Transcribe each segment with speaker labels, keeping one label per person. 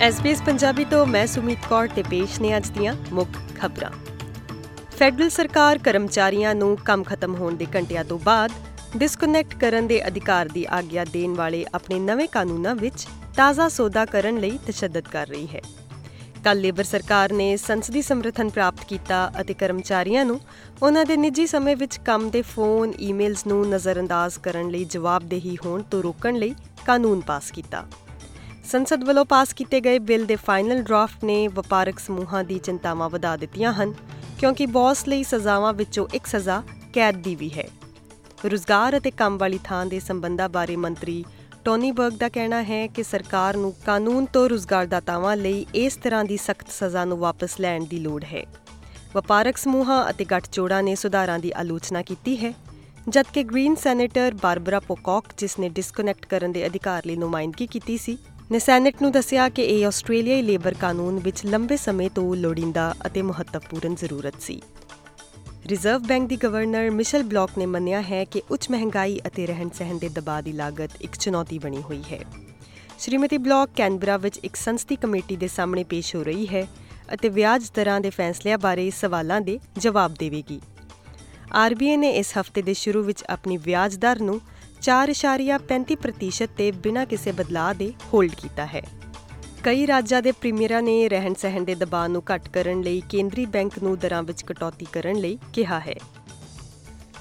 Speaker 1: SBS Punjabi ਤੋਂ ਮੈਂ ਸੁਮੀਤ ਕੌਰ ਤੇ ਪੇਸ਼ ਨੇ ਅੱਜ ਦੀਆਂ ਮੁੱਖ ਖਬਰਾਂ। ਫੈਡਰਲ ਸਰਕਾਰ ਕਰਮਚਾਰੀਆਂ ਨੂੰ ਕੰਮ ਖਤਮ ਹੋਣ ਦੇ ਘੰਟਿਆਂ ਤੋਂ ਬਾਅਦ ਡਿਸਕਨੈਕਟ ਕਰਨ ਦੇ ਅਧਿਕਾਰ ਦੀ ਆਗਿਆ ਦੇਣ ਵਾਲੇ ਆਪਣੇ ਨਵੇਂ ਕਾਨੂੰਨਾਂ ਵਿੱਚ ਤਾਜ਼ਾ ਸੌਦਾ ਕਰਨ ਲਈ ਤਸ਼ੱਦਦ ਕਰ ਰਹੀ ਹੈ। ਕੱਲ ਲੇਬਰ ਸਰਕਾਰ ਨੇ ਸੰਸਦੀ ਸਮਰਥਨ ਪ੍ਰਾਪਤ ਕੀਤਾ ਅਤੇ ਕਰਮਚਾਰੀਆਂ ਨੂੰ ਉਹਨਾਂ ਦੇ ਨਿੱਜੀ ਸਮੇਂ ਵਿੱਚ ਕੰਮ ਦੇ ਫੋਨ, ਈਮੇਲਸ ਨੂੰ ਨਜ਼ਰਅੰਦਾਜ਼ ਕਰਨ ਲਈ ਜਵਾਬਦੇਹੀ ਹੋਣ ਤੋਂ ਰੋਕਣ ਲਈ ਕਾਨੂੰਨ ਪਾਸ ਕੀਤਾ। ਸੰਸਦ ਵੱਲੋਂ ਪਾਸ ਕੀਤੇ ਗਏ ਬਿੱਲ ਦੇ ਫਾਈਨਲ ਡਰਾਫਟ ਨੇ ਵਪਾਰਕ ਸਮੂਹਾਂ ਦੀ ਚਿੰਤਾਵਾਂ ਵਧਾ ਦਿੱਤੀਆਂ ਹਨ, ਕਿਉਂਕਿ ਬੌਸ ਲਈ ਸਜ਼ਾਵਾਂ ਵਿੱਚੋਂ ਇੱਕ ਸਜ਼ਾ ਕੈਦ ਦੀ ਵੀ ਹੈ। ਰੁਜ਼ਗਾਰ ਅਤੇ ਕੰਮ ਵਾਲੀ ਥਾਂ ਦੇ ਸੰਬੰਧਾਂ ਬਾਰੇ ਮੰਤਰੀ ਟੋਨੀ ਬਰਗ ਦਾ ਕਹਿਣਾ ਹੈ ਕਿ ਸਰਕਾਰ ਨੂੰ ਕਾਨੂੰਨ ਤੋਂ ਰੁਜ਼ਗਾਰਦਾਤਾਵਾਂ ਲਈ ਇਸ ਤਰ੍ਹਾਂ ਦੀ ਸਖਤ ਸਜ਼ਾ ਨੂੰ ਵਾਪਸ ਲੈਣ ਦੀ ਲੋੜ ਹੈ। ਵਪਾਰਕ ਸਮੂਹਾਂ ਅਤੇ ਗੱਠਜੋੜਾਂ ਨੇ ਸੁਧਾਰਾਂ ਦੀ ਆਲੋਚਨਾ ਕੀਤੀ ਹੈ, ਜਦਕਿ ਗ੍ਰੀਨ ਸੈਨੇਟਰ ਬਾਰਬਰਾ ਪੋਕੌਕ, ਜਿਸ ਨੇ ਡਿਸਕਨੈਕਟ ਕਰਨ ਦੇ ਅਧਿਕਾਰ ਲਈ ਨੁਮਾਇੰਦਗੀ ਕੀਤੀ ਸੀ ਨੇ ਸੈਨੇਟ ਨੂੰ ਦੱਸਿਆ ਕਿ ਇਹ ਆਸਟ੍ਰੇਲੀਆਈ ਲੇਬਰ ਕਾਨੂੰਨ ਵਿੱਚ ਲੰਬੇ ਸਮੇਂ ਤੋਂ ਲੋੜੀਂਦਾ ਅਤੇ ਮਹੱਤਵਪੂਰਨ ਜ਼ਰੂਰਤ ਸੀ। ਰਿਜ਼ਰਵ ਬੈਂਕ ਦੀ ਗਵਰਨਰ ਮਿਸ਼ਲ ਬਲੌਕ ਨੇ ਮੰਨਿਆ ਹੈ ਕਿ ਉੱਚ ਮਹਿੰਗਾਈ ਅਤੇ ਰਹਿਣ-ਸਹਿਣ ਦੇ ਦਬਾਅ ਦੀ ਲਾਗਤ ਇੱਕ ਚੁਣੌਤੀ ਬਣੀ ਹੋਈ ਹੈ। ਸ਼੍ਰੀਮਤੀ ਬਲੌਕ ਕੈਨਬਰਾ ਵਿੱਚ ਇੱਕ ਸੰਸਦੀ ਕਮੇਟੀ ਦੇ ਸਾਹਮਣੇ ਪੇਸ਼ ਹੋ ਰਹੀ ਹੈ ਅਤੇ ਵਿਆਜ ਦਰਾਂ ਦੇ ਫੈਸਲਿਆਂ ਬਾਰੇ ਸਵਾਲਾਂ ਦੇ ਜਵਾਬ ਦੇਵੇਗੀ। ਆਰਬੀਆਈ ਨੇ ਇਸ ਹਫ਼ਤੇ ਦੇ ਸ਼ੁਰੂ ਵਿੱਚ ਆਪਣੀ ਵਿਆਜ ਦਰ ਨੂੰ 4.35% ਤੇ ਬਿਨਾਂ ਕਿਸੇ ਬਦਲਾਅ ਦੇ ਹੋਲਡ ਕੀਤਾ ਹੈ। ਕਈ ਰਾਜਾਂ ਦੇ ਪ੍ਰੀਮੀਅਰਾਂ ਨੇ ਰਹਿਣ ਸਹਿਣ ਦੇ ਦਬਾਅ ਨੂੰ ਘੱਟ ਕਰਨ ਲਈ ਕੇਂਦਰੀ ਬੈਂਕ ਨੂੰ ਦਰਾਂ ਵਿੱਚ ਕਟੌਤੀ ਕਰਨ ਲਈ ਕਿਹਾ ਹੈ।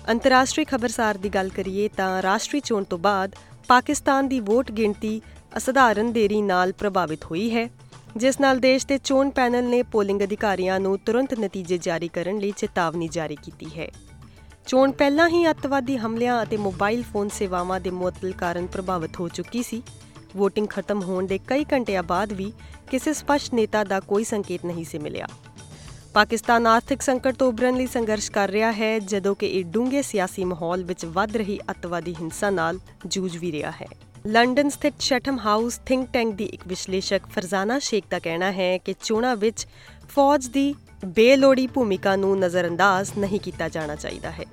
Speaker 1: ਅੰਤਰਰਾਸ਼ਟਰੀ ਖਬਰਸਾਰ ਦੀ ਗੱਲ ਕਰੀਏ ਤਾਂ ਰਾਸ਼ਟਰੀ ਚੋਣ ਤੋਂ ਬਾਅਦ ਪਾਕਿਸਤਾਨ ਦੀ ਵੋਟ ਗਿਣਤੀ ਅਸਧਾਰਨ ਦੇਰੀ ਨਾਲ ਪ੍ਰਭਾਵਿਤ ਹੋਈ ਹੈ, ਜਿਸ ਨਾਲ ਦੇਸ਼ ਦੇ ਚੋਣ ਪੈਨਲ ਨੇ ਪੋਲਿੰਗ ਅਧਿਕਾਰੀਆਂ ਨੂੰ ਤੁਰੰਤ ਨਤੀਜੇ ਜਾਰੀ ਕਰਨ ਲਈ ਚੇਤਾਵਨੀ ਜਾਰੀ ਕੀਤੀ ਹੈ। ਚੋਣ ਪਹਿਲਾਂ ਹੀ ਅੱਤਵਾਦੀ ਹਮਲਿਆਂ ਅਤੇ ਮੋਬਾਈਲ ਫੋਨ ਸੇਵਾਵਾਂ ਦੇ ਮੁਅੱਤਲ ਕਾਰਨ ਪ੍ਰਭਾਵਿਤ ਹੋ ਚੁੱਕੀ ਸੀ। VOTING ਖਤਮ ਹੋਣ ਦੇ ਕਈ ਘੰਟਿਆਂ ਬਾਅਦ ਵੀ ਕਿਸੇ ਸਪਸ਼ਟ ਨੇਤਾ ਦਾ ਕੋਈ ਸੰਕੇਤ ਨਹੀਂ ਸੀ ਮਿਲਿਆ। ਪਾਕਿਸਤਾਨ ਆਰਥਿਕ ਸੰਕਟ ਤੋਂ ਉਭਰਨ ਲਈ ਸੰਘਰਸ਼ ਕਰ ਰਿਹਾ ਹੈ, ਜਦੋਂ ਕਿ ਇਹ ਡੂੰਘੇ ਸਿਆਸੀ ਮਾਹੌਲ ਵਿੱਚ ਵੱਧ ਰਹੀ ਅੱਤਵਾਦੀ ਹਿੰਸਾ ਨਾਲ ਜੂਝ ਵੀ ਰਿਹਾ ਹੈ। ਲੰਡਨ ਸਥਿਤ ਸ਼ੈਟਮ ਹਾਊਸ ਥਿੰਕ ਟੈਂਕ ਦੀ ਇੱਕ ਵਿਸ਼ਲੇਸ਼ਕ ਫਰਜ਼ਾਨਾ ਸ਼ੇਖ ਦਾ ਕਹਿਣਾ ਹੈ ਕਿ ਚੋਣਾਂ ਵਿੱਚ ਫੌਜ ਦੀ ਬੇਲੋੜੀ ਭੂਮਿਕਾ ਨੂੰ ਨਜ਼ਰਅੰਦਾਜ਼ ਨਹੀਂ ਕੀਤਾ ਜਾਣਾ ਚਾਹੀਦਾ ਹੈ।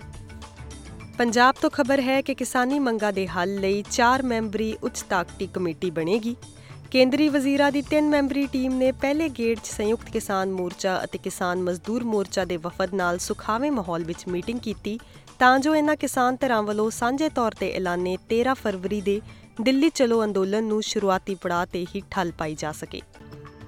Speaker 1: ਪੰਜਾਬ ਤੋਂ ਖਬਰ ਹੈ ਕਿ ਕਿਸਾਨੀ ਮੰਗਾਂ ਦੇ ਹੱਲ ਲਈ 4 ਮੈਂਬਰੀ ਉੱਚ ਤਾਕਤੀ ਕਮੇਟੀ ਬਣੇਗੀ। ਕੇਂਦਰੀ ਵਜ਼ੀਰਾਂ ਦੀ 3 ਮੈਂਬਰੀ ਟੀਮ ਨੇ ਪਹਿਲੇ ਗੇੜ 'ਚ ਸੰਯੁਕਤ ਕਿਸਾਨ ਮੋਰਚਾ ਅਤੇ ਕਿਸਾਨ ਮਜ਼ਦੂਰ ਮੋਰਚਾ ਦੇ ਵਫਦ ਨਾਲ ਸੁਖਾਵੇਂ ਮਾਹੌਲ ਵਿੱਚ ਮੀਟਿੰਗ ਕੀਤੀ, ਤਾਂ ਜੋ ਇਹਨਾਂ ਕਿਸਾਨ ਧਿਰਾਂ ਵੱਲੋਂ ਸਾਂਝੇ ਤੌਰ ਤੇ ਐਲਾਨੇ 13 ਫਰਵਰੀ ਦੇ ਦਿੱਲੀ ਚਲੋ ਅੰਦੋਲਨ ਨੂੰ ਸ਼ੁਰੂਆਤੀ ਪੜਾਅ ਤੇ ਹੀ ਠੱਲ ਪਾਈ ਜਾ ਸਕੇ।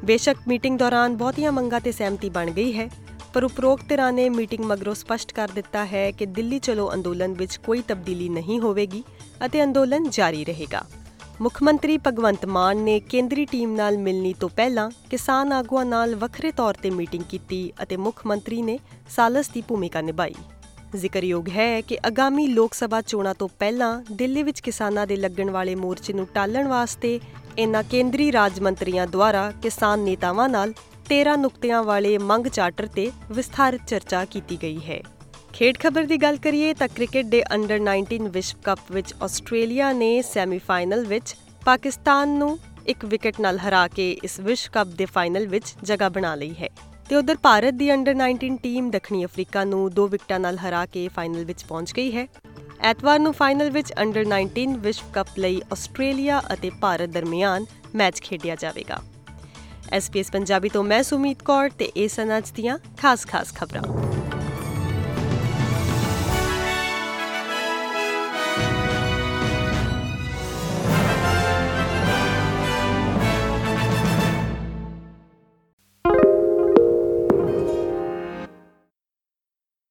Speaker 1: ਬੇਸ਼ੱਕ ਮੀਟਿੰਗ ਦੌਰਾਨ ਬਹੁਤੀਆਂ ਮੰਗਾਂ ਤੇ ਸਹਿਮਤੀ ਬਣ ਗਈ ਹੈ, ਪਰ ਉਪਰੋਕਤ ਧਿਰਾਂ ਨੇ ਮੀਟਿੰਗ ਮਗਰੋਂ ਸਪਸ਼ਟ ਕਰ ਦਿੱਤਾ ਹੈ ਕਿ ਦਿੱਲੀ ਚਲੋ ਅੰਦੋਲਨ ਵਿੱਚ ਕੋਈ ਤਬਦੀਲੀ ਨਹੀਂ ਹੋਵੇਗੀ ਅਤੇ ਅੰਦੋਲਨ ਜਾਰੀ ਰਹੇਗਾ। ਮੁੱਖ ਮੰਤਰੀ ਭਗਵੰਤ ਮਾਨ ਨੇ ਕੇਂਦਰੀ ਟੀਮ ਨਾਲ ਮਿਲਣੀ ਤੋਂ ਪਹਿਲਾਂ ਕਿਸਾਨ ਆਗੂਆਂ ਨਾਲ ਵੱਖਰੇ ਤੌਰ ਤੇ ਮੀਟਿੰਗ ਕੀਤੀ ਅਤੇ ਮੁੱਖ ਮੰਤਰੀ ਨੇ ਸਾਲਸ ਦੀ ਭੂਮਿਕਾ ਨਿਭਾਈ। ਜ਼ਿਕਰਯੋਗ ਹੈ ਕਿ ਆਗਾਮੀ ਲੋਕ ਸਭਾ ਚੋਣਾਂ ਤੋਂ ਪਹਿਲਾਂ ਦਿੱਲੀ ਵਿੱਚ ਕਿਸਾਨਾਂ ਦੇ ਲੱਗਣ ਵਾਲੇ ਮੋਰਚੇ ਨੂੰ ਟਾਲਣ ਵਾਸਤੇ ਇਨ੍ਹਾਂ ਕੇਂਦਰੀ ਰਾਜ ਮੰਤਰੀਆਂ ਦੁਆਰਾ ਕਿਸਾਨ ਨੇਤਾਵਾਂ ਨਾਲ 13 ਨੁਕਤਿਆਂ ਵਾਲੇ ਮੰਗ ਚਾਰਟਰ ਤੇ ਵਿਸਥਾਰਿਤ ਚਰਚਾ ਕੀਤੀ ਗਈ ਹੈ। ਖੇਡ ਖਬਰ ਦੀ ਗੱਲ ਕਰੀਏ ਤਾਂ ਕ੍ਰਿਕਟ ਦੇ ਅੰਡਰ 19 ਵਿਸ਼ਵ ਕੱਪ ਵਿੱਚ ਆਸਟ੍ਰੇਲੀਆ ਨੇ ਸੈਮੀਫਾਈਨਲ ਵਿੱਚ ਪਾਕਿਸਤਾਨ ਨੂੰ ਇੱਕ ਵਿਕਟ ਨਾਲ ਹਰਾ ਕੇ ਇਸ ਵਿਸ਼ਵ ਕੱਪ ਦੇ ਫਾਈਨਲ ਵਿੱਚ ਜਗ੍ਹਾ ਬਣਾ ਲਈ ਹੈ ਤੇ ਉਧਰ ਭਾਰਤ ਦੀ ਅੰਡਰ 19 ਟੀਮ ਦੱਖਣੀ ਅਫਰੀਕਾ ਨੂੰ ਦੋ ਵਿਕਟਾਂ ਨਾਲ ਹਰਾ ਕੇ ਫਾਈਨਲ ਵਿੱਚ ਪਹੁੰਚ ਗਈ ਹੈ। ਐਤਵਾਰ ਨੂੰ ਫਾਈਨਲ ਵਿੱਚ ਅੰਡਰ 19 ਵਿਸ਼ਵ ਕੱਪ ਲਈ ਆਸਟ੍ਰੇਲੀਆ ਅਤੇ ਭਾਰਤ ਦਰਮਿਆਨ ਮੈਚ ਖੇਡਿਆ ਜਾਵੇਗਾ। ਐਸਪੀਐਸ ਪੰਜਾਬੀ ਤੋਂ ਮੈਂ ਸੁਮੀਤ ਕੌਰ ਤੇ ਇਹ ਸਨ ਅੱਜ ਦੀਆਂ ਖਾਸ-ਖਾਸ ਖਬਰਾਂ।